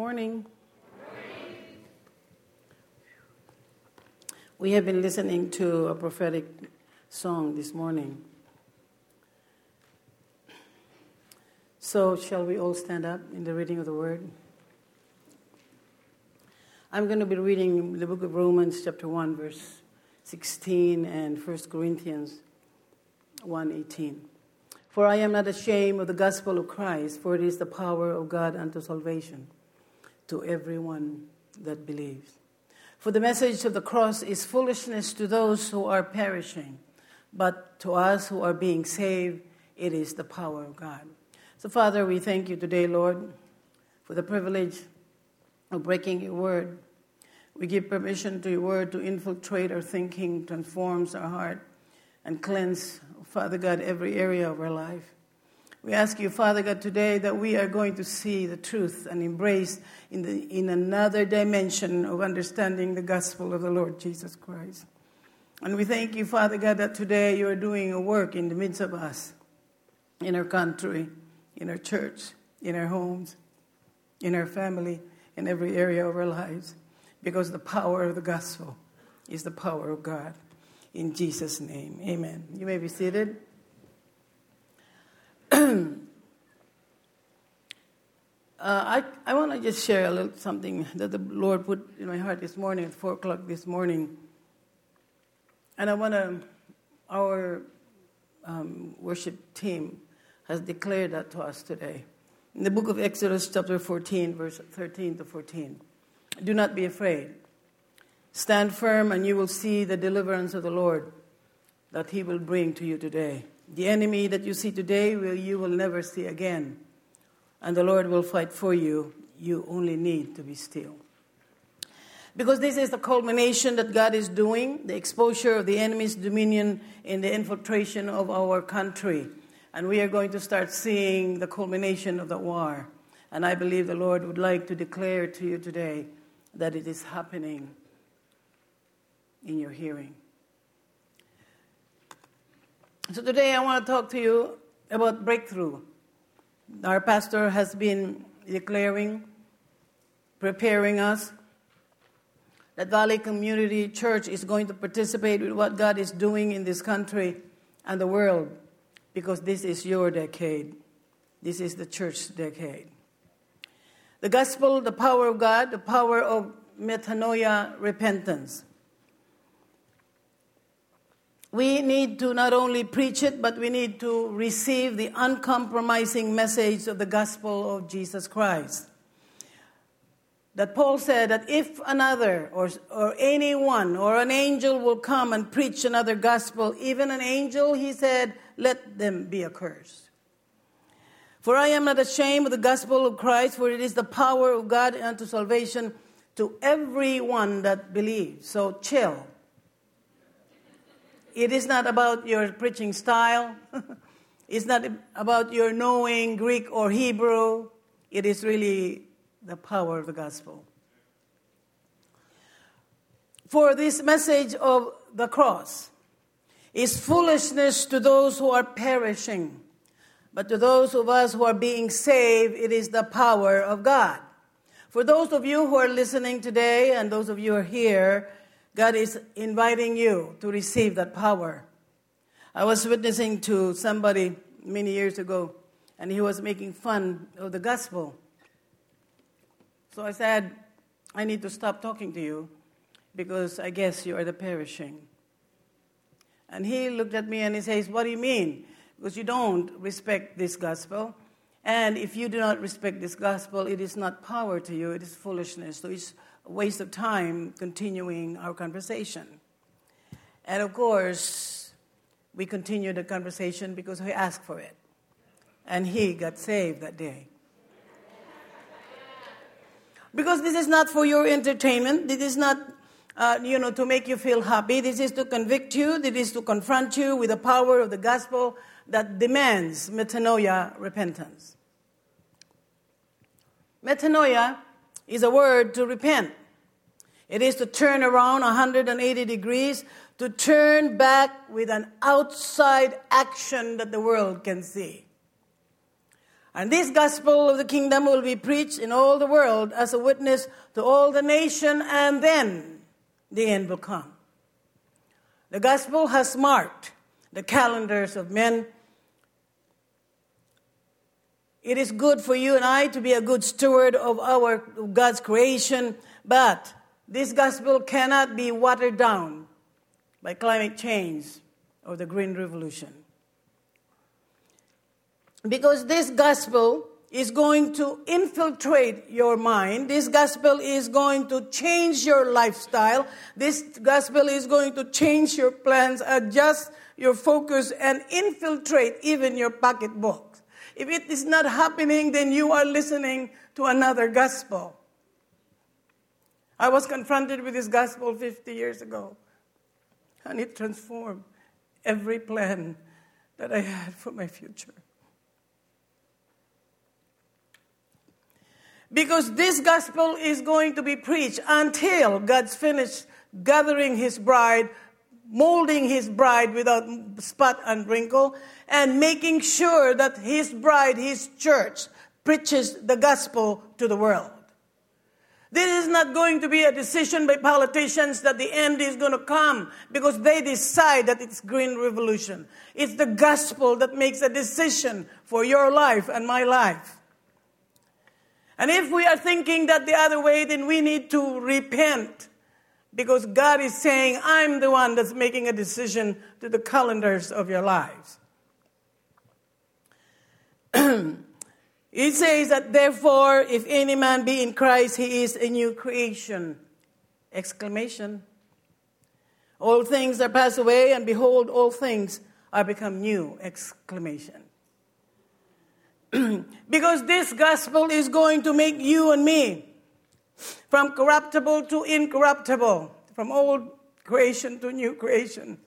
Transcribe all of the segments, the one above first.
morning. We have been listening to a prophetic song this morning. So, shall we all stand up in the reading of the word? I'm going to be reading the book of Romans, chapter 1, verse 16, and 1 Corinthians 1 18. For I am not ashamed of the gospel of Christ, for it is the power of God unto salvation to everyone that believes. For the message of the cross is foolishness to those who are perishing, but to us who are being saved, it is the power of God. So, Father, we thank you today, Lord, for the privilege of breaking your word. We give permission to your word to infiltrate our thinking, transforms our heart, and cleanse Father God, every area of our life. We ask you, Father God, today that we are going to see the truth and embrace in, the, in another dimension of understanding the gospel of the Lord Jesus Christ. And we thank you, Father God, that today you are doing a work in the midst of us, in our country, in our church, in our homes, in our family, in every area of our lives, because the power of the gospel is the power of God in Jesus' name. Amen. You may be seated. Uh, I, I want to just share a little something that the Lord put in my heart this morning at 4 o'clock this morning. And I want to, our um, worship team has declared that to us today. In the book of Exodus, chapter 14, verse 13 to 14. Do not be afraid. Stand firm, and you will see the deliverance of the Lord that He will bring to you today. The enemy that you see today, will, you will never see again. And the Lord will fight for you. You only need to be still. Because this is the culmination that God is doing the exposure of the enemy's dominion in the infiltration of our country. And we are going to start seeing the culmination of the war. And I believe the Lord would like to declare to you today that it is happening in your hearing. So today I want to talk to you about breakthrough. Our pastor has been declaring, preparing us that Valley Community Church is going to participate with what God is doing in this country and the world because this is your decade. This is the church decade. The gospel, the power of God, the power of metanoia, repentance. We need to not only preach it, but we need to receive the uncompromising message of the gospel of Jesus Christ. That Paul said that if another or, or anyone or an angel will come and preach another gospel, even an angel, he said, let them be accursed. For I am not ashamed of the gospel of Christ, for it is the power of God unto salvation to everyone that believes. So chill it is not about your preaching style. it's not about your knowing Greek or Hebrew. It is really the power of the gospel. For this message of the cross is foolishness to those who are perishing, but to those of us who are being saved, it is the power of God. For those of you who are listening today and those of you who are here, God is inviting you to receive that power. I was witnessing to somebody many years ago, and he was making fun of the gospel. So I said, I need to stop talking to you because I guess you are the perishing. And he looked at me and he says, What do you mean? Because you don't respect this gospel. And if you do not respect this gospel, it is not power to you, it is foolishness. So it's waste of time continuing our conversation. And of course, we continued the conversation because he asked for it. And he got saved that day. Because this is not for your entertainment. This is not, uh, you know, to make you feel happy. This is to convict you. This is to confront you with the power of the gospel that demands metanoia, repentance. Metanoia is a word to repent. It is to turn around 180 degrees, to turn back with an outside action that the world can see. And this gospel of the kingdom will be preached in all the world as a witness to all the nation, and then the end will come. The gospel has marked the calendars of men. It is good for you and I to be a good steward of our of God's creation, but this gospel cannot be watered down by climate change or the green revolution. Because this gospel is going to infiltrate your mind. This gospel is going to change your lifestyle. This gospel is going to change your plans, adjust your focus, and infiltrate even your pocketbook. If it is not happening, then you are listening to another gospel. I was confronted with this gospel 50 years ago, and it transformed every plan that I had for my future. Because this gospel is going to be preached until God's finished gathering his bride, molding his bride without spot and wrinkle, and making sure that his bride, his church, preaches the gospel to the world. This is not going to be a decision by politicians that the end is going to come because they decide that it's green revolution. It's the gospel that makes a decision for your life and my life. And if we are thinking that the other way, then we need to repent. Because God is saying, I'm the one that's making a decision to the calendars of your lives. it says that, therefore, if any man be in Christ, he is a new creation. Exclamation. All things are passed away, and behold, all things are become new. Exclamation. because this gospel is going to make you and me from corruptible to incorruptible, from old creation to new creation.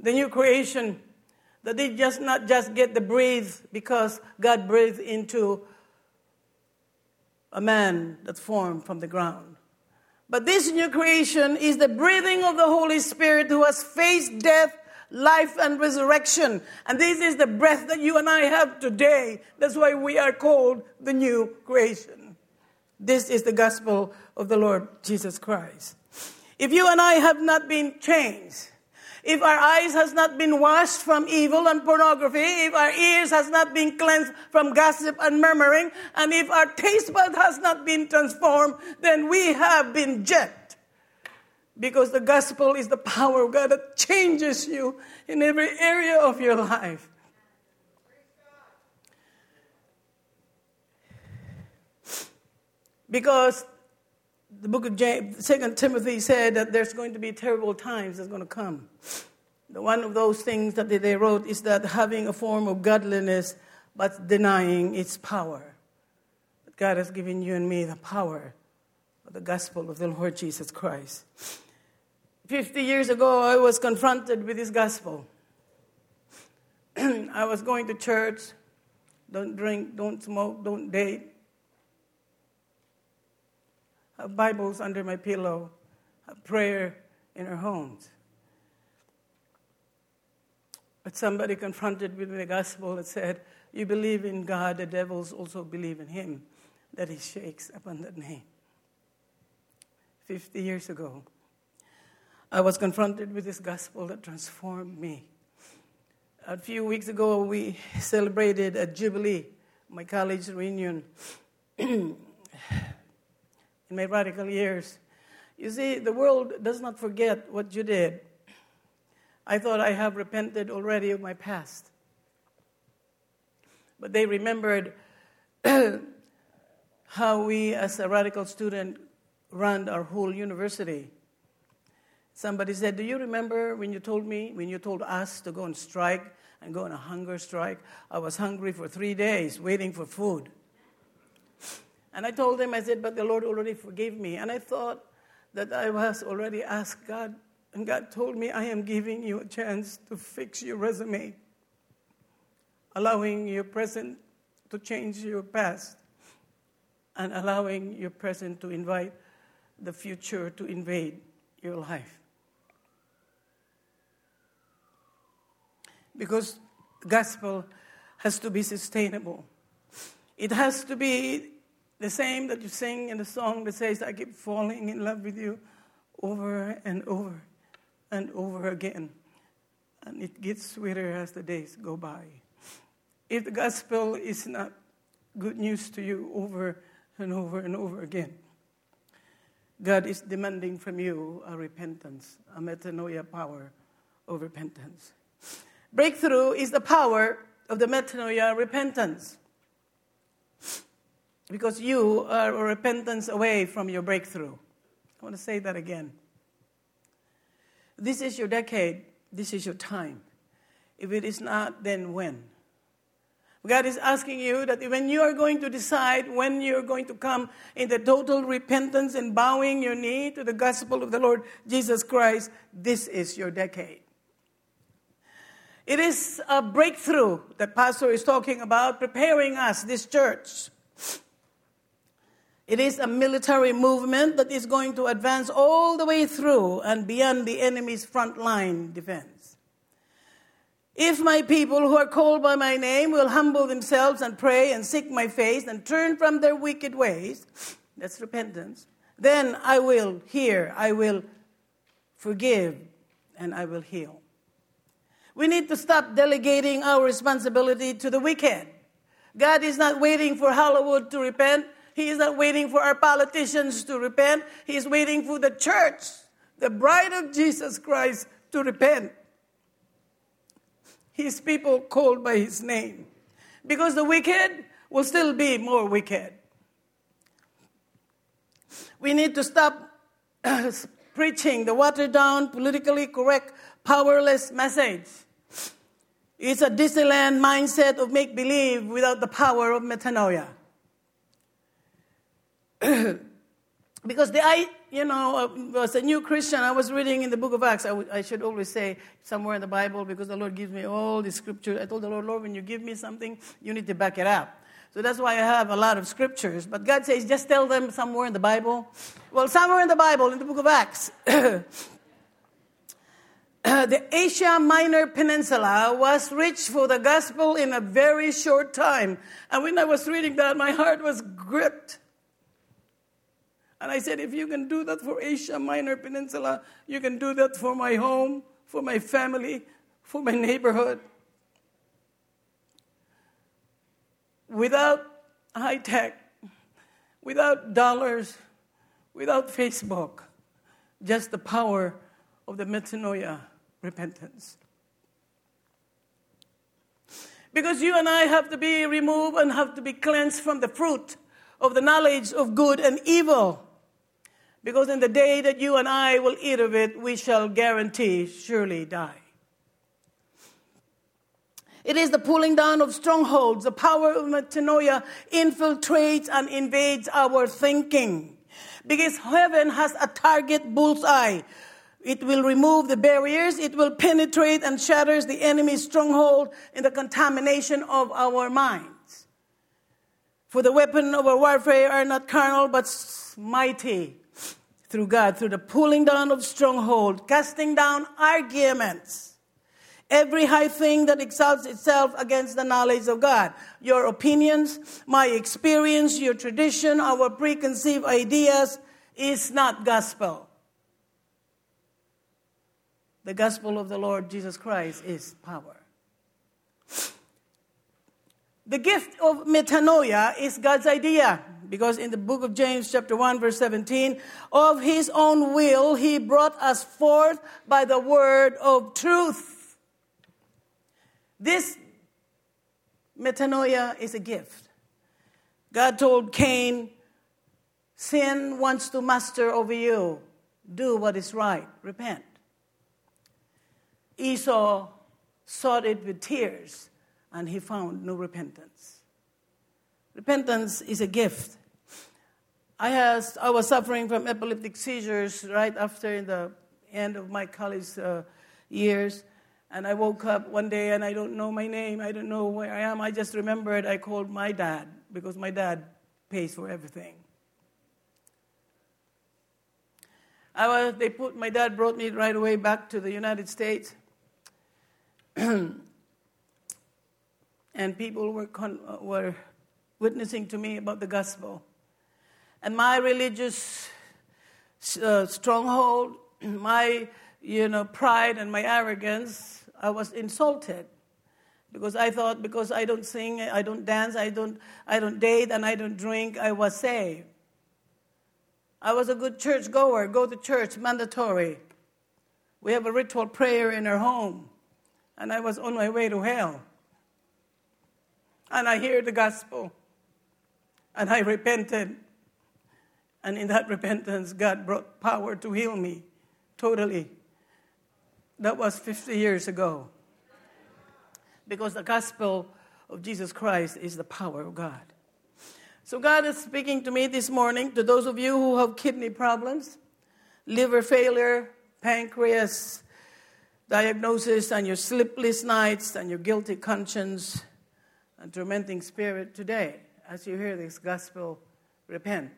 The new creation that they just not just get the breathe because God breathed into a man that's formed from the ground. But this new creation is the breathing of the Holy Spirit who has faced death life and resurrection. And this is the breath that you and I have today. That's why we are called the new creation. This is the gospel of the Lord Jesus Christ. If you and I have not been changed, if our eyes has not been washed from evil and pornography, if our ears has not been cleansed from gossip and murmuring, and if our taste bud has not been transformed, then we have been jet because the gospel is the power of God that changes you in every area of your life. Because the book of James, Second Timothy said that there's going to be terrible times that's going to come. One of those things that they wrote is that having a form of godliness but denying its power. But God has given you and me the power of the gospel of the Lord Jesus Christ. 50 years ago, I was confronted with this gospel. I was going to church, don't drink, don't smoke, don't date. Have Bibles under my pillow, prayer in our homes. But somebody confronted with the gospel that said, You believe in God, the devils also believe in him. That he shakes upon that name. 50 years ago. I was confronted with this gospel that transformed me. A few weeks ago, we celebrated a jubilee, my college reunion, in my radical years. You see, the world does not forget what you did. I thought I have repented already of my past. But they remembered how we, as a radical student, ran our whole university Somebody said, Do you remember when you told me, when you told us to go on strike and go on a hunger strike? I was hungry for three days waiting for food. And I told him, I said, But the Lord already forgave me. And I thought that I was already asked God, and God told me, I am giving you a chance to fix your resume, allowing your present to change your past, and allowing your present to invite the future to invade your life. because gospel has to be sustainable. It has to be the same that you sing in the song that says, I keep falling in love with you over and over and over again. And it gets sweeter as the days go by. If the gospel is not good news to you over and over and over again, God is demanding from you a repentance, a metanoia power of repentance. Breakthrough is the power of the metanoia repentance. Because you are a repentance away from your breakthrough. I want to say that again. This is your decade, this is your time. If it is not, then when? God is asking you that when you are going to decide when you're going to come in the total repentance and bowing your knee to the gospel of the Lord Jesus Christ, this is your decade. It is a breakthrough that Pastor is talking about, preparing us, this church. It is a military movement that is going to advance all the way through and beyond the enemy's front line defense. If my people who are called by my name will humble themselves and pray and seek my face and turn from their wicked ways, that's repentance, then I will hear, I will forgive, and I will heal. We need to stop delegating our responsibility to the wicked. God is not waiting for Hollywood to repent. He is not waiting for our politicians to repent. He is waiting for the church, the bride of Jesus Christ, to repent. His people called by his name. Because the wicked will still be more wicked. We need to stop preaching the watered down, politically correct, powerless message. It's a Disneyland mindset of make believe without the power of metanoia. because the I, you know, uh, as a new Christian, I was reading in the book of Acts. I, w- I should always say somewhere in the Bible because the Lord gives me all the scripture. I told the Lord, Lord, when you give me something, you need to back it up. So that's why I have a lot of scriptures. But God says, just tell them somewhere in the Bible. Well, somewhere in the Bible, in the book of Acts, the Asia Minor Peninsula was reached for the gospel in a very short time. And when I was reading that, my heart was gripped. And I said, if you can do that for Asia Minor Peninsula, you can do that for my home, for my family, for my neighborhood. Without high tech, without dollars, without Facebook, just the power of the metanoia repentance. Because you and I have to be removed and have to be cleansed from the fruit of the knowledge of good and evil. Because in the day that you and I will eat of it, we shall guarantee surely die. It is the pulling down of strongholds. The power of metanoia infiltrates and invades our thinking. Because heaven has a target bullseye it will remove the barriers. It will penetrate and shatters the enemy's stronghold in the contamination of our minds. For the weapon of our warfare are not carnal, but mighty through God, through the pulling down of stronghold, casting down arguments. Every high thing that exalts itself against the knowledge of God. Your opinions, my experience, your tradition, our preconceived ideas is not gospel. The gospel of the Lord Jesus Christ is power. The gift of metanoia is God's idea because in the book of James, chapter 1, verse 17, of his own will he brought us forth by the word of truth. This metanoia is a gift. God told Cain, Sin wants to master over you. Do what is right, repent. Esau sought it with tears, and he found no repentance. Repentance is a gift. I, has, I was suffering from epileptic seizures right after the end of my college uh, years. And I woke up one day and I don't know my name. I don't know where I am. I just remembered I called my dad because my dad pays for everything. I was, they put, my dad brought me right away back to the United States. and people were, con- were witnessing to me about the gospel. And my religious uh, stronghold, my you know, pride and my arrogance, I was insulted because I thought because I don't sing, I don't dance, I don't, I don't date, and I don't drink, I was saved. I was a good church goer, go to church, mandatory. We have a ritual prayer in our home, and I was on my way to hell. And I hear the gospel, and I repented. And in that repentance, God brought power to heal me totally. That was 50 years ago because the gospel of Jesus Christ is the power of God. So, God is speaking to me this morning to those of you who have kidney problems, liver failure, pancreas diagnosis, and your sleepless nights, and your guilty conscience, and tormenting spirit today. As you hear this gospel, repent,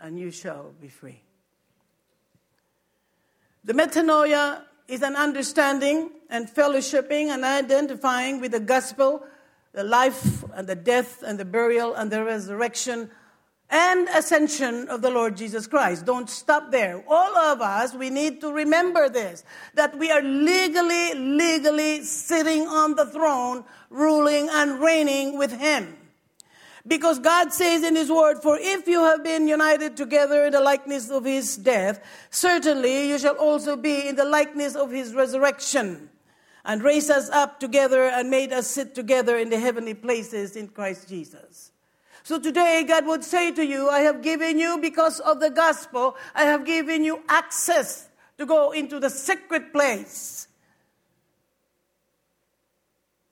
and you shall be free. The metanoia is an understanding and fellowshipping and identifying with the gospel, the life and the death and the burial and the resurrection and ascension of the Lord Jesus Christ. Don't stop there. All of us, we need to remember this that we are legally, legally sitting on the throne, ruling and reigning with Him. Because God says in His Word, For if you have been united together in the likeness of His death, certainly you shall also be in the likeness of His resurrection, and raise us up together and made us sit together in the heavenly places in Christ Jesus. So today, God would say to you, I have given you, because of the gospel, I have given you access to go into the secret place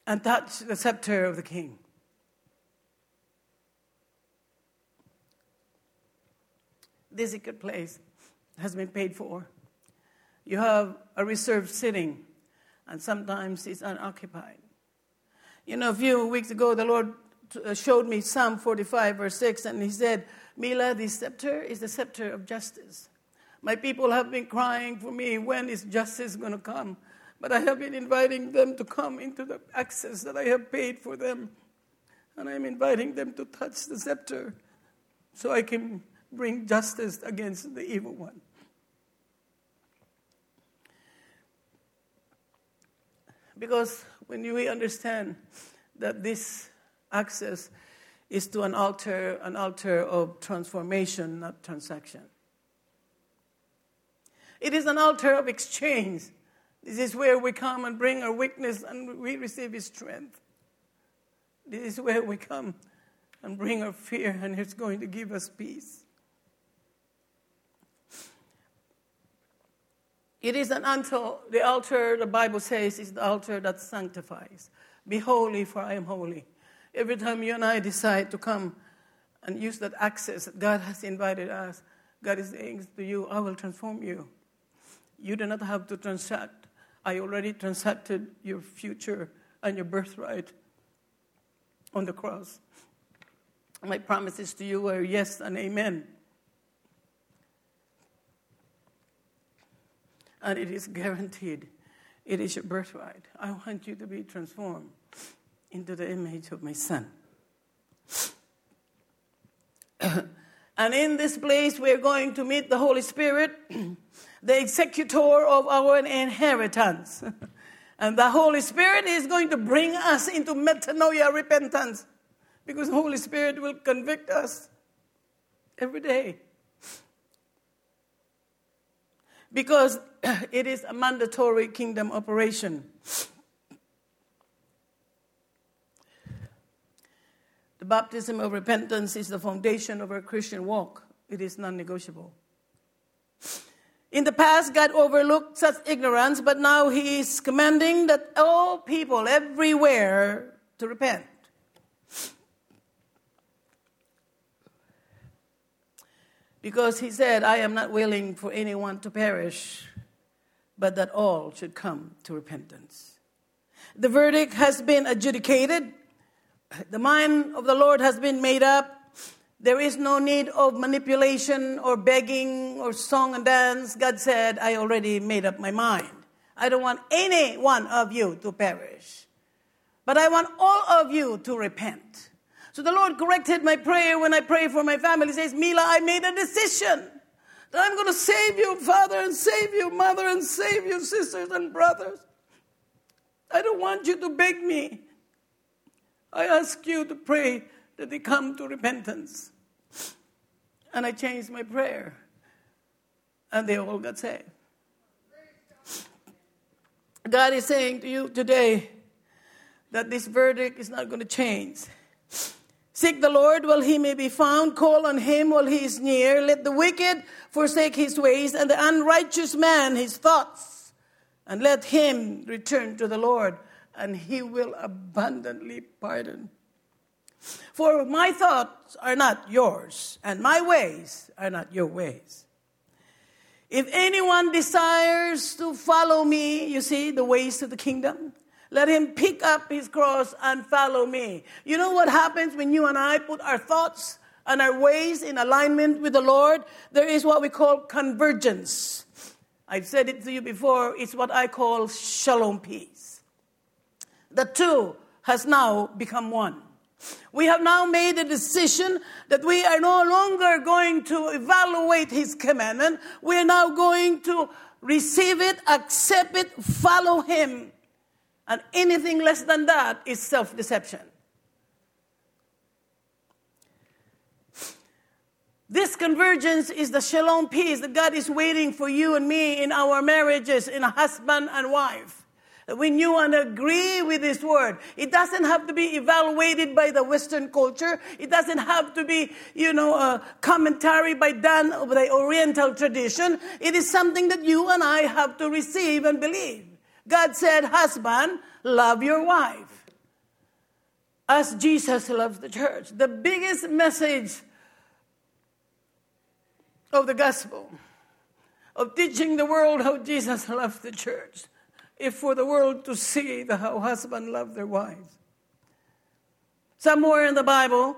and touch the scepter of the king. This secret place has been paid for. You have a reserved sitting, and sometimes it's unoccupied. You know, a few weeks ago, the Lord uh, showed me Psalm 45, verse 6, and He said, Mila, the scepter is the scepter of justice. My people have been crying for me, when is justice going to come? But I have been inviting them to come into the access that I have paid for them. And I'm inviting them to touch the scepter so I can bring justice against the evil one. Because when we understand that this access is to an altar, an altar of transformation, not transaction. It is an altar of exchange. This is where we come and bring our weakness and we receive His strength. This is where we come and bring our fear, and He's going to give us peace. It is an altar, the altar, the Bible says, is the altar that sanctifies. Be holy, for I am holy. Every time you and I decide to come and use that access that God has invited us, God is saying to you, I will transform you. You do not have to transact. I already transacted your future and your birthright on the cross. My promises to you are yes and amen. And it is guaranteed. It is your birthright. I want you to be transformed into the image of my son. and in this place, we're going to meet the Holy Spirit, the executor of our inheritance. and the Holy Spirit is going to bring us into metanoia repentance because the Holy Spirit will convict us every day. Because it is a mandatory kingdom operation. The baptism of repentance is the foundation of our Christian walk. It is non negotiable. In the past, God overlooked such ignorance, but now He is commanding that all people everywhere to repent. Because He said, I am not willing for anyone to perish, but that all should come to repentance. The verdict has been adjudicated. The mind of the Lord has been made up. There is no need of manipulation or begging or song and dance. God said, I already made up my mind. I don't want any one of you to perish, but I want all of you to repent. So the Lord corrected my prayer when I pray for my family. He says, Mila, I made a decision that I'm going to save you, father, and save you, mother, and save you, sisters and brothers. I don't want you to beg me. I ask you to pray that they come to repentance. And I changed my prayer. And they all got saved. God is saying to you today that this verdict is not going to change. Seek the Lord while he may be found, call on him while he is near. Let the wicked forsake his ways, and the unrighteous man his thoughts, and let him return to the Lord, and he will abundantly pardon. For my thoughts are not yours, and my ways are not your ways. If anyone desires to follow me, you see, the ways of the kingdom, let him pick up his cross and follow me. You know what happens when you and I put our thoughts and our ways in alignment with the Lord? There is what we call convergence. I've said it to you before, it's what I call shalom peace. The two has now become one. We have now made a decision that we are no longer going to evaluate His commandment. We are now going to receive it, accept it, follow Him. And anything less than that is self deception. This convergence is the shalom peace that God is waiting for you and me in our marriages, in a husband and wife when you to agree with this word, it doesn't have to be evaluated by the Western culture. It doesn't have to be, you know, a commentary by Dan of the Oriental tradition. It is something that you and I have to receive and believe. God said, husband, love your wife. As Jesus loves the church. The biggest message of the gospel, of teaching the world how Jesus loved the church if for the world to see the, how husbands love their wives. Somewhere in the Bible,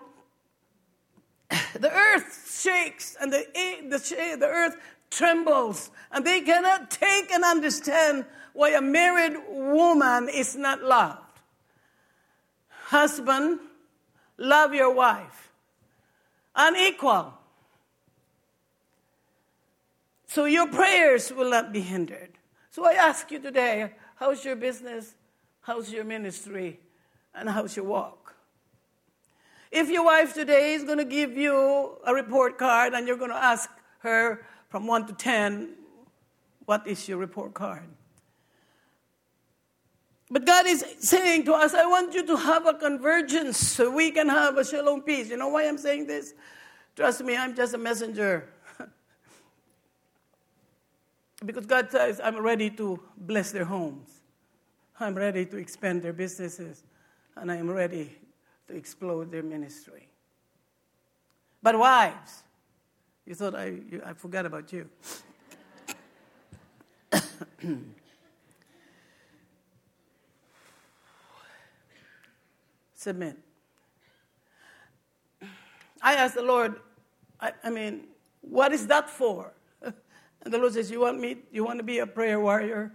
the earth shakes and the, the, the earth trembles, and they cannot take and understand why a married woman is not loved. Husband, love your wife. Unequal. So your prayers will not be hindered. So I ask you today how's your business? How's your ministry? And how's your walk? If your wife today is going to give you a report card and you're going to ask her from 1 to 10, what is your report card? But God is saying to us, I want you to have a convergence so we can have a shalom peace. You know why I'm saying this? Trust me, I'm just a messenger. Because God says, I'm ready to bless their homes. I'm ready to expand their businesses. And I am ready to explode their ministry. But wives, you thought I, you, I forgot about you. Submit. I asked the Lord, I, I mean, what is that for? And the Lord says, You want me? You want to be a prayer warrior?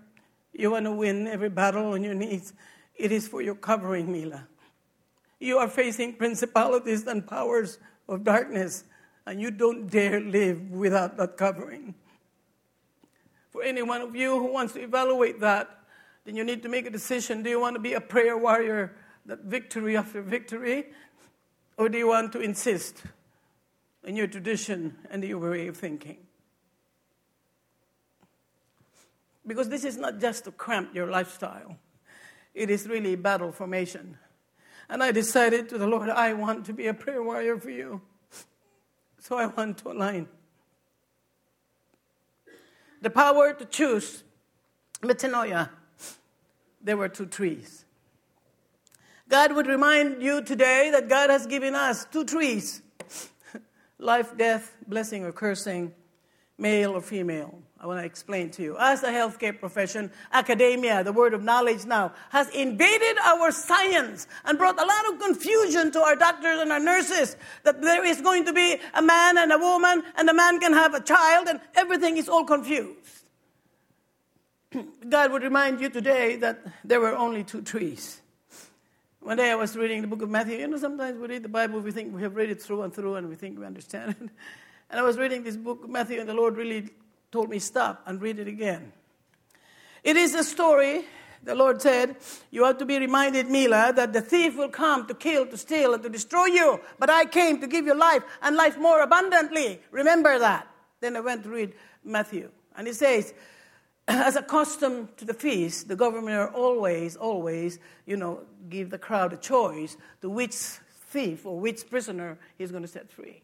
You want to win every battle on your knees? It is for your covering, Mila. You are facing principalities and powers of darkness, and you don't dare live without that covering. For any one of you who wants to evaluate that, then you need to make a decision. Do you want to be a prayer warrior, that victory after victory? Or do you want to insist in your tradition and your way of thinking? Because this is not just to cramp your lifestyle, it is really battle formation. And I decided to the Lord, I want to be a prayer warrior for you. So I want to align. The power to choose metanoia. There were two trees. God would remind you today that God has given us two trees life, death, blessing, or cursing, male or female. I want to explain to you. As a healthcare profession, academia, the word of knowledge now, has invaded our science and brought a lot of confusion to our doctors and our nurses that there is going to be a man and a woman, and the man can have a child, and everything is all confused. God would remind you today that there were only two trees One day I was reading the book of Matthew. You know, sometimes we read the Bible, we think we have read it through and through, and we think we understand it. And I was reading this book Matthew, and the Lord really told me, stop and read it again. It is a story, the Lord said, you have to be reminded, Mila, that the thief will come to kill, to steal, and to destroy you. But I came to give you life and life more abundantly. Remember that. Then I went to read Matthew. And he says, as a custom to the feast, the governor always, always, you know, give the crowd a choice to which thief or which prisoner he's going to set free.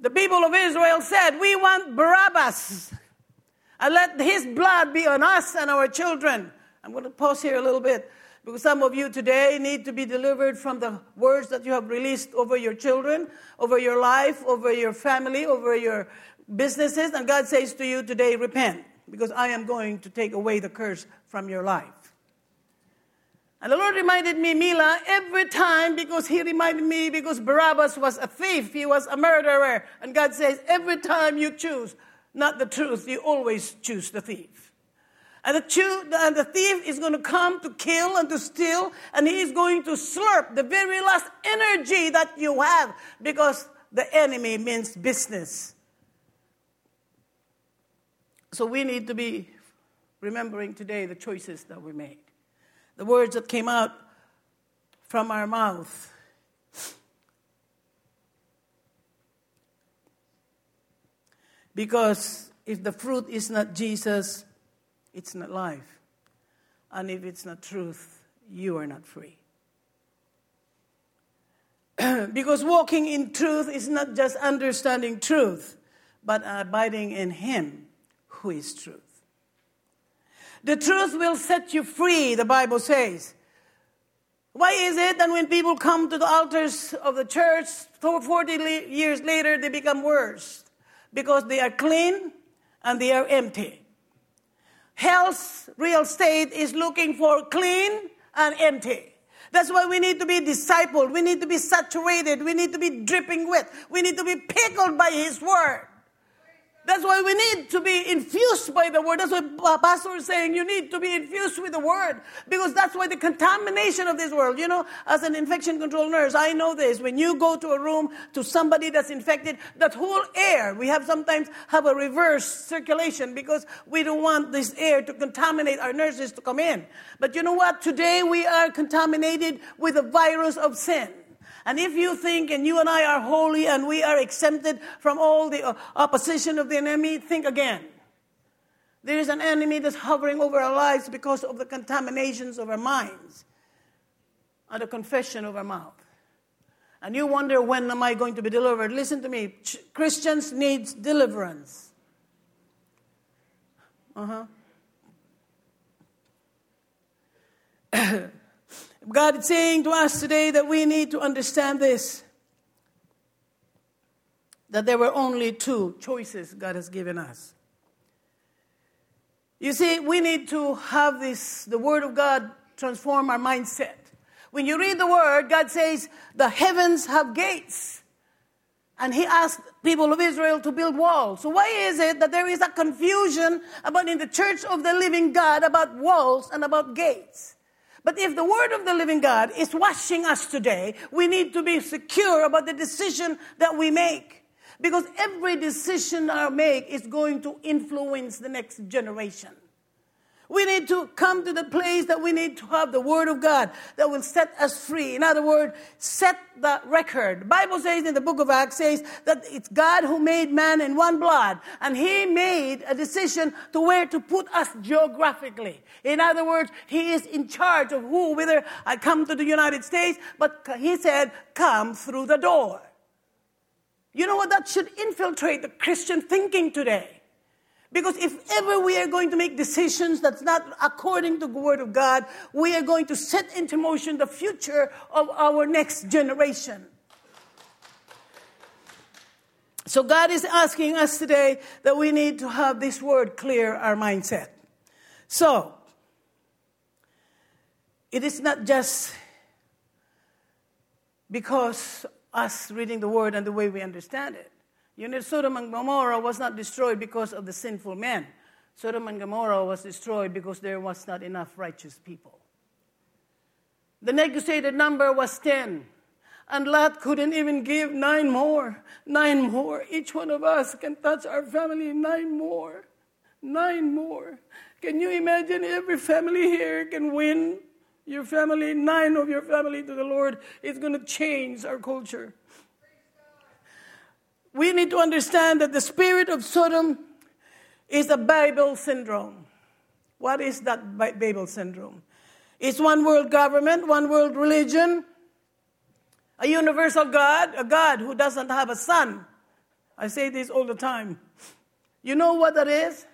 The people of Israel said, We want Barabbas, and let his blood be on us and our children. I'm going to pause here a little bit because some of you today need to be delivered from the words that you have released over your children, over your life, over your family, over your businesses. And God says to you today, Repent because I am going to take away the curse from your life. And the Lord reminded me, Mila, every time because He reminded me because Barabbas was a thief, he was a murderer. And God says, every time you choose not the truth, you always choose the thief. And the, and the thief is going to come to kill and to steal, and he is going to slurp the very last energy that you have because the enemy means business. So we need to be remembering today the choices that we made, the words that came out from our mouth. Because if the fruit is not Jesus, it's not life. And if it's not truth, you are not free. because walking in truth is not just understanding truth, but abiding in Him who is truth. The truth will set you free, the Bible says. Why is it that when people come to the altars of the church 40 years later, they become worse? Because they are clean and they are empty. Hell's real state is looking for clean and empty. That's why we need to be discipled. We need to be saturated. We need to be dripping wet. We need to be pickled by His Word. That's why we need to be infused by the word. That's why Pastor is saying you need to be infused with the word. Because that's why the contamination of this world, you know, as an infection control nurse, I know this. When you go to a room to somebody that's infected, that whole air, we have sometimes have a reverse circulation because we don't want this air to contaminate our nurses to come in. But you know what? Today we are contaminated with the virus of sin. And if you think and you and I are holy and we are exempted from all the uh, opposition of the enemy, think again. There is an enemy that's hovering over our lives because of the contaminations of our minds and the confession of our mouth. And you wonder, when am I going to be delivered? Listen to me. Christians need deliverance. Uh huh. God is saying to us today that we need to understand this that there were only two choices God has given us. You see, we need to have this, the Word of God transform our mindset. When you read the Word, God says, the heavens have gates. And He asked people of Israel to build walls. So, why is it that there is a confusion about in the church of the living God about walls and about gates? But if the word of the living God is washing us today, we need to be secure about the decision that we make. Because every decision I make is going to influence the next generation. We need to come to the place that we need to have the Word of God that will set us free. In other words, set the record. The Bible says in the book of Acts says that it's God who made man in one blood, and He made a decision to where to put us geographically. In other words, He is in charge of who, whether I come to the United States, but He said, come through the door. You know what? That should infiltrate the Christian thinking today. Because if ever we are going to make decisions that's not according to the Word of God, we are going to set into motion the future of our next generation. So God is asking us today that we need to have this word clear our mindset. So, it is not just because us reading the word and the way we understand it. You know, Sodom and Gomorrah was not destroyed because of the sinful men. Sodom and Gomorrah was destroyed because there was not enough righteous people. The negotiated number was 10. And Lot couldn't even give nine more. Nine more. Each one of us can touch our family nine more. Nine more. Can you imagine every family here can win your family, nine of your family to the Lord? It's going to change our culture. We need to understand that the spirit of Sodom is a Babel syndrome. What is that Babel syndrome? It's one world government, one world religion, a universal God, a God who doesn't have a son. I say this all the time. You know what that is?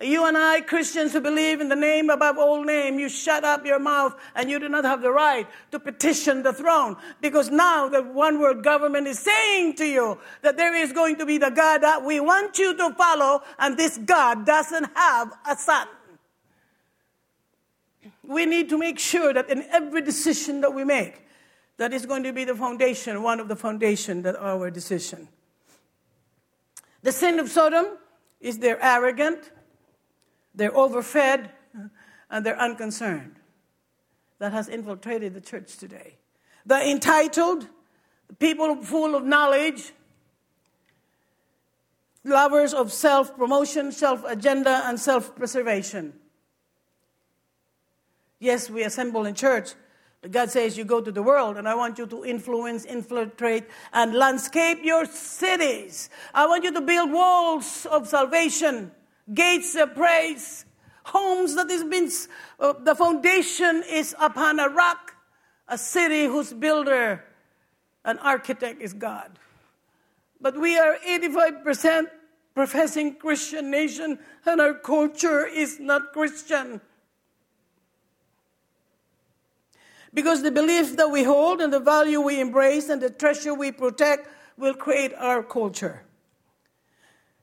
You and I, Christians who believe in the name above all name, you shut up your mouth and you do not have the right to petition the throne. Because now the one world government is saying to you that there is going to be the God that we want you to follow, and this God doesn't have a son. We need to make sure that in every decision that we make, that is going to be the foundation, one of the foundation that our decision. The sin of Sodom is they're arrogant, they're overfed, and they're unconcerned. That has infiltrated the church today. The entitled, people full of knowledge, lovers of self promotion, self agenda, and self preservation. Yes, we assemble in church But God says you go to the world and I want you to influence, infiltrate, and landscape your cities. I want you to build walls of salvation, gates of praise, homes that has been, uh, the foundation is upon a rock, a city whose builder and architect is God. But we are 85% professing Christian nation and our culture is not Christian. Because the belief that we hold and the value we embrace and the treasure we protect will create our culture.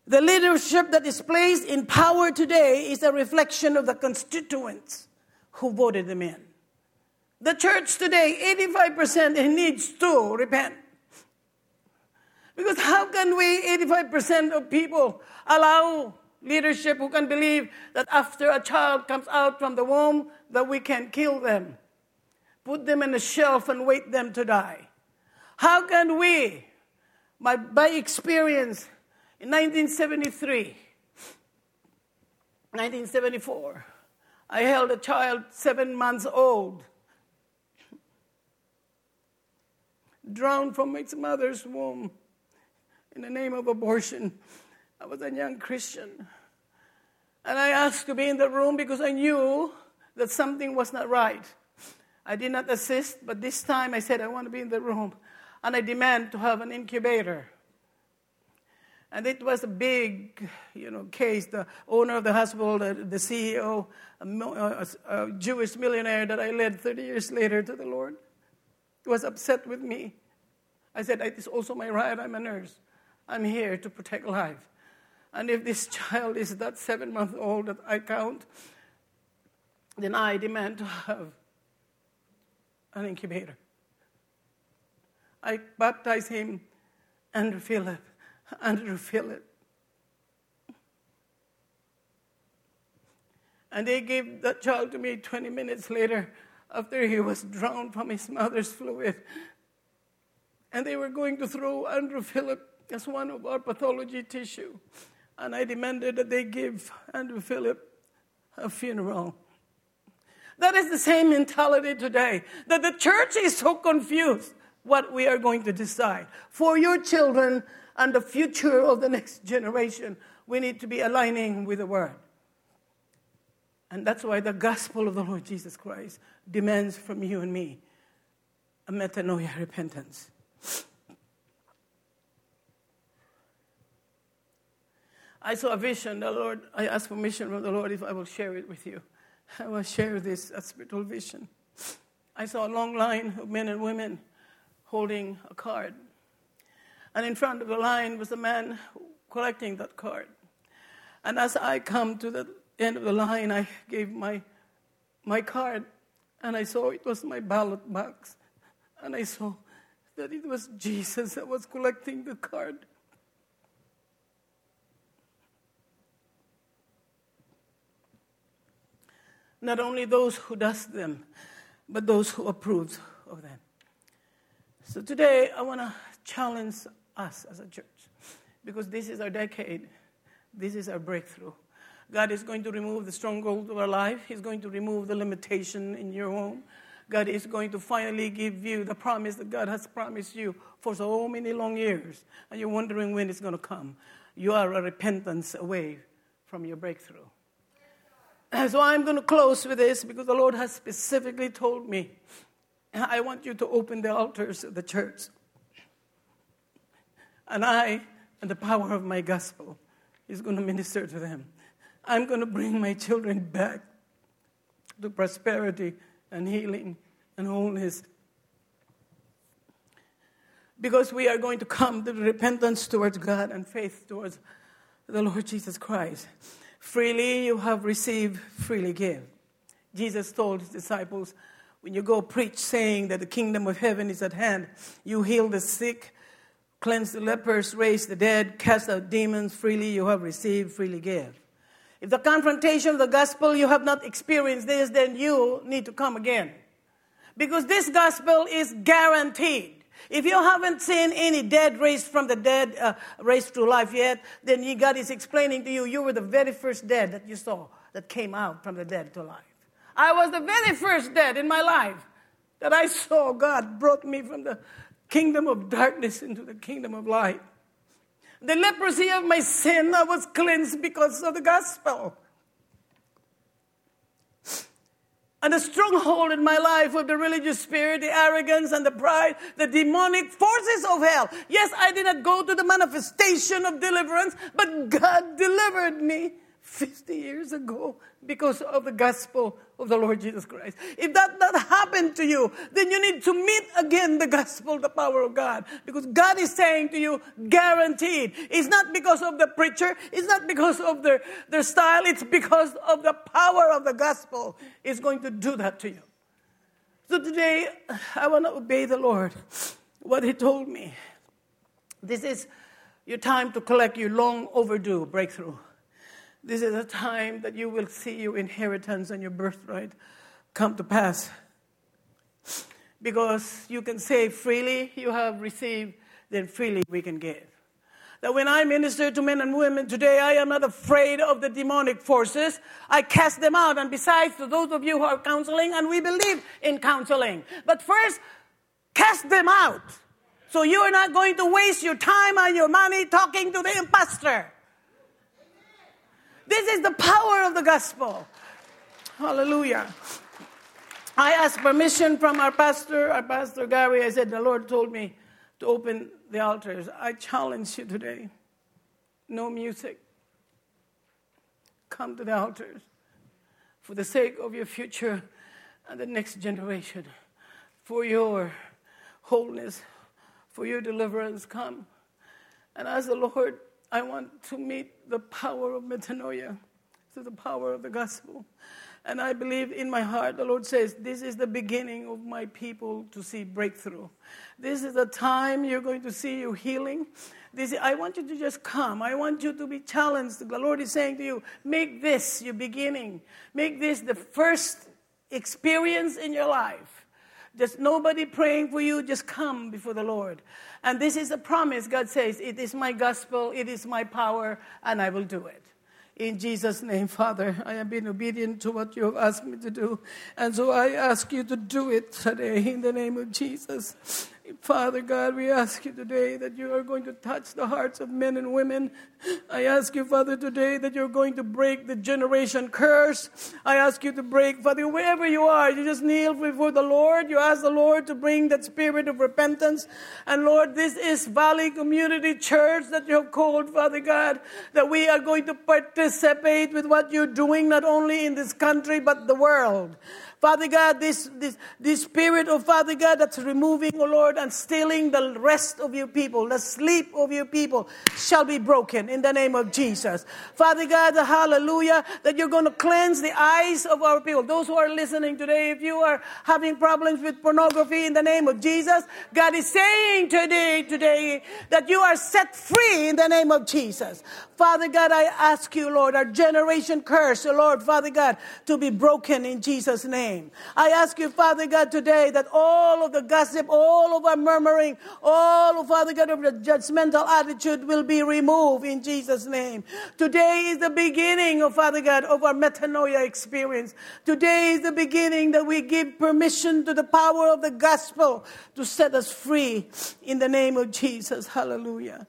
The leadership that is placed in power today is a reflection of the constituents who voted them in. The church today, 85% needs to repent. Because how can we, 85% of people, allow leadership who can believe that after a child comes out from the womb, that we can kill them? put them in a shelf and wait them to die. How can we, by, by experience, in 1973, 1974, I held a child seven months old, drowned from its mother's womb in the name of abortion. I was a young Christian. And I asked to be in the room because I knew that something was not right. I did not assist, but this time I said, I want to be in the room. And I demand to have an incubator. And it was a big, you know, case. The owner of the hospital, the, the CEO, a, a, Jewish millionaire that I led 30 years later to the Lord, was upset with me. I said, it's also my right. I'm a nurse. I'm here to protect life. And if this child is that seven month old that I count, then I demand to have an incubator. I baptized him, Andrew Philip. Andrew Philip. And they gave that child to me 20 minutes later after he was drowned from his mother's fluid. And they were going to throw Andrew Philip as one of our pathology tissue. And I demanded that they give Andrew Philip a funeral. That is the same mentality today. That the church is so confused what we are going to decide. For your children and the future of the next generation, we need to be aligning with the Word. And that's why the gospel of the Lord Jesus Christ demands from you and me a metanoia repentance. I saw a vision. The Lord, I asked permission from the Lord if I will share it with you. I will share this spiritual vision. I saw a long line of men and women holding a card. And in front of the line was a man collecting that card. And as I come to the end of the line, I gave my, my card and I saw it was my ballot box. And I saw that it was Jesus that was collecting the card. not only those who does them, but those who approve of them. So today, I want to challenge us as a church because this is our decade, this is our breakthrough. God is going to remove the stronghold of our life, He's going to remove the limitation in your home. God is going to finally give you the promise that God has promised you for so many long years, and you're wondering when it's going to come. You are a repentance away from your breakthrough. So I'm going to close with this because the Lord has specifically told me I want you to open the altars of the church. And I, and the power of my gospel, is going to minister to them. I'm going to bring my children back to prosperity and healing and wholeness. Because we are going to come to repentance towards God and faith towards the Lord Jesus Christ. Freely you have received, freely give. Jesus told his disciples, when you go preach saying that the kingdom of heaven is at hand, you heal the sick, cleanse the lepers, raise the dead, cast out demons, freely you have received, freely give. If the confrontation of the gospel you have not experienced this, then you need to come again. Because this gospel is guaranteed. If you haven't seen any dead raised from the dead, uh, raised to life yet, then God is explaining to you, you were the very first dead that you saw that came out from the dead to life. I was the very first dead in my life that I saw God brought me from the kingdom of darkness into the kingdom of light. The leprosy of my sin, I was cleansed because of the gospel. And the stronghold in my life of the religious spirit, the arrogance and the pride, the demonic forces of hell. Yes, I did not go to the manifestation of deliverance, but God delivered me 50 years ago because of the gospel of the Lord Jesus Christ. If that not happened to you, then you need to meet again the gospel, the power of God. Because God is saying to you, guaranteed. It's not because of the preacher, it's not because of their, their style, it's because of the power of the gospel is going to do that to you. So today, I want to obey the Lord, what He told me. This is your time to collect your long overdue breakthrough. This is a time that you will see your inheritance and your birthright come to pass. Because you can say freely you have received, then freely we can give. That when I minister to men and women today, I am not afraid of the demonic forces. I cast them out. And besides, to those of you who are counseling, and we believe in counseling. But first, cast them out. So you are not going to waste your time and your money talking to the impostor. This is the power of the gospel. Hallelujah. I asked permission from our pastor, our pastor Gary. I said, The Lord told me to open the altars. I challenge you today no music. Come to the altars for the sake of your future and the next generation, for your wholeness, for your deliverance. Come. And as the Lord I want to meet the power of metanoia, through the power of the gospel. And I believe in my heart, the Lord says, This is the beginning of my people to see breakthrough. This is the time you're going to see your healing. This, I want you to just come. I want you to be challenged. The Lord is saying to you, Make this your beginning. Make this the first experience in your life just nobody praying for you, just come before the Lord. And this is a promise. God says, It is my gospel, it is my power, and I will do it. In Jesus' name, Father, I have been obedient to what you have asked me to do. And so I ask you to do it today in the name of Jesus. Father God, we ask you today that you are going to touch the hearts of men and women. I ask you, Father, today that you're going to break the generation curse. I ask you to break, Father, wherever you are, you just kneel before the Lord. You ask the Lord to bring that spirit of repentance. And Lord, this is Valley Community Church that you have called, Father God, that we are going to participate with what you're doing, not only in this country, but the world. Father God, this, this, this spirit of Father God that's removing, oh Lord, and stealing the rest of your people, the sleep of your people shall be broken in the name of Jesus. Father God, the hallelujah, that you're going to cleanse the eyes of our people. Those who are listening today, if you are having problems with pornography in the name of Jesus, God is saying today, today, that you are set free in the name of Jesus. Father God, I ask you, Lord, our generation curse, oh Lord, Father God, to be broken in Jesus' name name. I ask you, Father God, today that all of the gossip, all of our murmuring, all of Father God of the judgmental attitude will be removed in Jesus' name. Today is the beginning of Father God of our metanoia experience. Today is the beginning that we give permission to the power of the gospel to set us free in the name of Jesus. Hallelujah.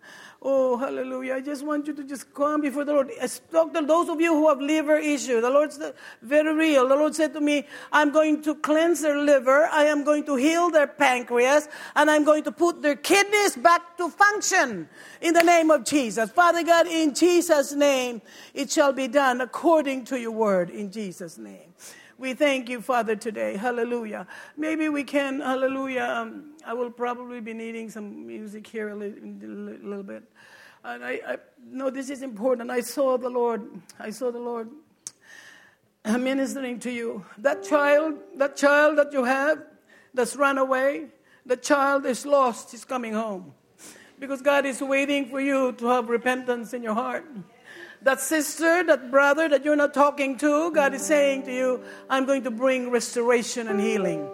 Oh, hallelujah. I just want you to just come before the Lord. I spoke to those of you who have liver issues. The Lord's very real. The Lord said to me, I'm going to cleanse their liver. I am going to heal their pancreas. And I'm going to put their kidneys back to function in the name of Jesus. Father God, in Jesus' name, it shall be done according to your word in Jesus' name. We thank you, Father, today. Hallelujah. Maybe we can, hallelujah. Um, I will probably be needing some music here a little, a little bit. And I, I know this is important. I saw the Lord, I saw the Lord ministering to you. That child, that child that you have that's run away, the child is lost, is coming home. Because God is waiting for you to have repentance in your heart that sister, that brother that you're not talking to, God is saying to you, I'm going to bring restoration and healing.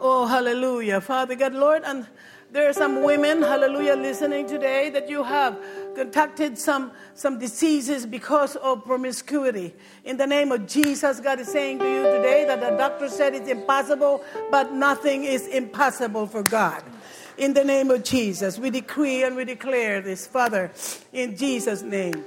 Oh, hallelujah. Father God, Lord, and there are some women, hallelujah, listening today that you have contracted some, some diseases because of promiscuity. In the name of Jesus, God is saying to you today that the doctor said it's impossible, but nothing is impossible for God in the name of Jesus. We decree and we declare this, Father, in Jesus' name.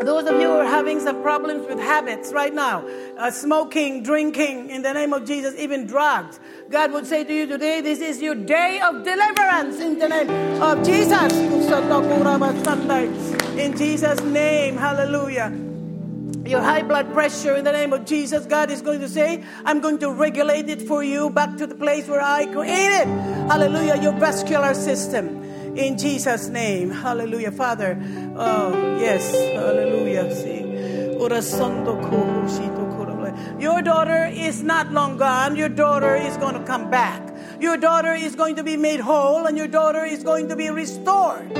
Those of you who are having some problems with habits right now, uh, smoking, drinking, in the name of Jesus, even drugs, God would say to you today, this is your day of deliverance in the name of Jesus. In Jesus' name, hallelujah your high blood pressure in the name of Jesus, God is going to say, I'm going to regulate it for you back to the place where I created. Hallelujah, your vascular system. In Jesus' name. Hallelujah, Father. Oh, yes. Hallelujah. See. Your daughter is not long gone. Your daughter is going to come back. Your daughter is going to be made whole, and your daughter is going to be restored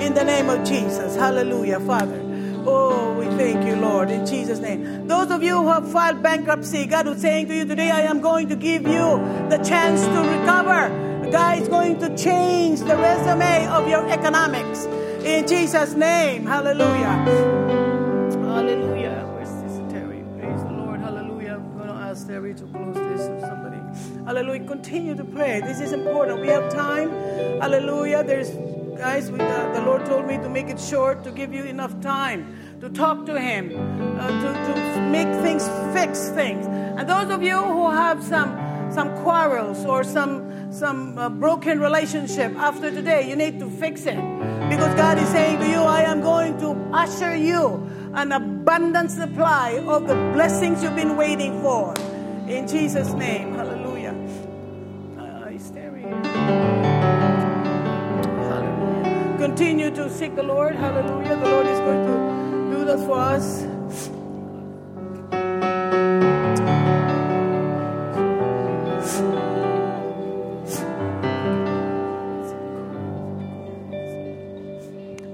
in the name of Jesus. Hallelujah, Father. Oh, we thank you, Lord, in Jesus' name. Those of you who have filed bankruptcy, God is saying to you today, I am going to give you the chance to recover. God is going to change the resume of your economics. In Jesus' name, hallelujah. Hallelujah. Where's this Terry? Praise the Lord. Hallelujah. I'm going to ask Terry to close this or somebody. Hallelujah. Continue to pray. This is important. We have time. Hallelujah. There's guys, we, uh, the Lord told me to make it short to give you enough time to talk to Him, uh, to, to make things, fix things. And those of you who have some some quarrels or some some uh, broken relationship after today, you need to fix it because God is saying to you, I am going to usher you an abundant supply of the blessings you've been waiting for. In Jesus' name, Continue to seek the Lord. Hallelujah. The Lord is going to do that for us.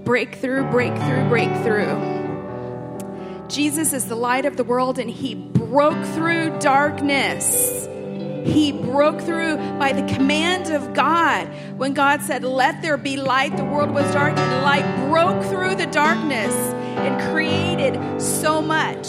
Breakthrough, breakthrough, breakthrough. Jesus is the light of the world and he broke through darkness. He broke through by the command of God. When God said, Let there be light, the world was dark, and light broke through the darkness and created so much.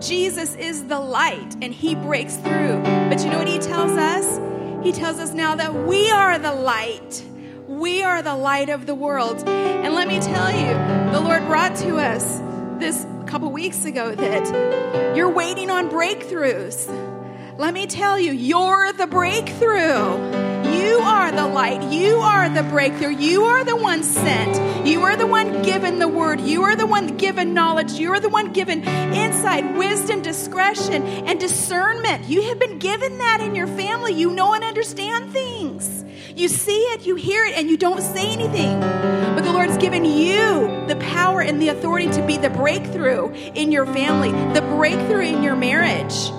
Jesus is the light, and He breaks through. But you know what He tells us? He tells us now that we are the light. We are the light of the world. And let me tell you, the Lord brought to us this a couple weeks ago that you're waiting on breakthroughs. Let me tell you, you're the breakthrough. You are the light. You are the breakthrough. You are the one sent. You are the one given the word. You are the one given knowledge. You are the one given insight, wisdom, discretion, and discernment. You have been given that in your family. You know and understand things. You see it, you hear it, and you don't say anything. But the Lord's given you the power and the authority to be the breakthrough in your family, the breakthrough in your marriage.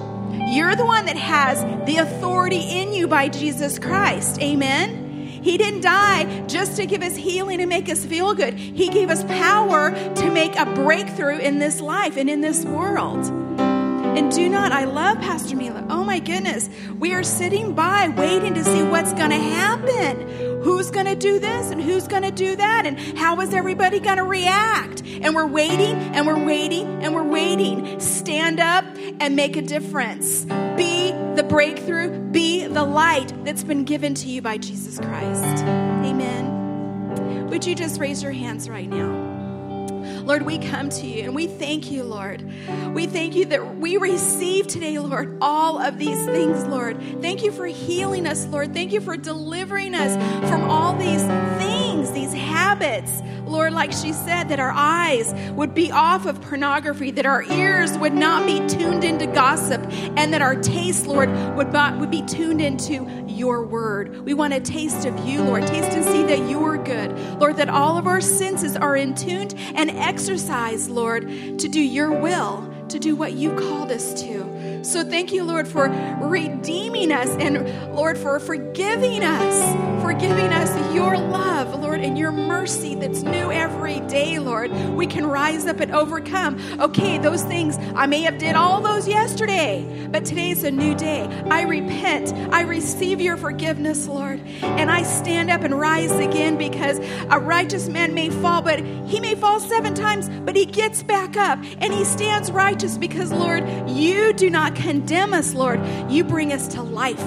You're the one that has the authority in you by Jesus Christ. Amen. He didn't die just to give us healing and make us feel good. He gave us power to make a breakthrough in this life and in this world. And do not, I love Pastor Mila. Oh my goodness. We are sitting by waiting to see what's going to happen. Who's going to do this and who's going to do that? And how is everybody going to react? And we're waiting and we're waiting and we're waiting. Stand up and make a difference. Be the breakthrough, be the light that's been given to you by Jesus Christ. Amen. Would you just raise your hands right now? Lord, we come to you and we thank you, Lord. We thank you that we receive today, Lord, all of these things, Lord. Thank you for healing us, Lord. Thank you for delivering us from all these things, these habits. Lord, like she said, that our eyes would be off of pornography, that our ears would not be tuned into gossip, and that our taste, Lord, would, would be tuned into your word. We want a taste of you, Lord. Taste and see that you are good. Lord, that all of our senses are in tuned and exercised, Lord, to do your will, to do what you called us to. So thank you, Lord, for redeeming us and, Lord, for forgiving us, for giving us your love, Lord, and your mercy that's new every day, Lord. We can rise up and overcome. Okay, those things, I may have did all those yesterday, but today is a new day. I repent. I receive your forgiveness, Lord, and I stand up and rise again because a righteous man may fall, but he may fall seven times, but he gets back up and he stands righteous because, Lord, you do not condemn us, Lord. You bring us to life.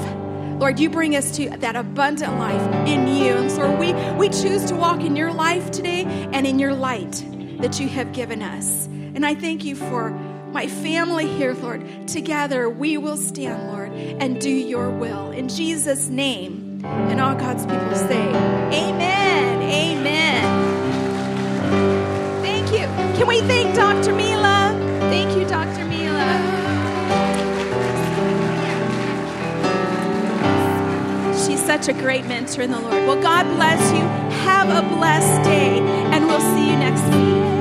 Lord, you bring us to that abundant life in you. And so we, we choose to walk in your life today and in your light that you have given us. And I thank you for my family here, Lord. Together we will stand, Lord, and do your will. In Jesus' name. And all God's people say, Amen. Amen. Thank you. Can we thank Dr. Mila? such a great mentor in the Lord. Well, God bless you. Have a blessed day, and we'll see you next week.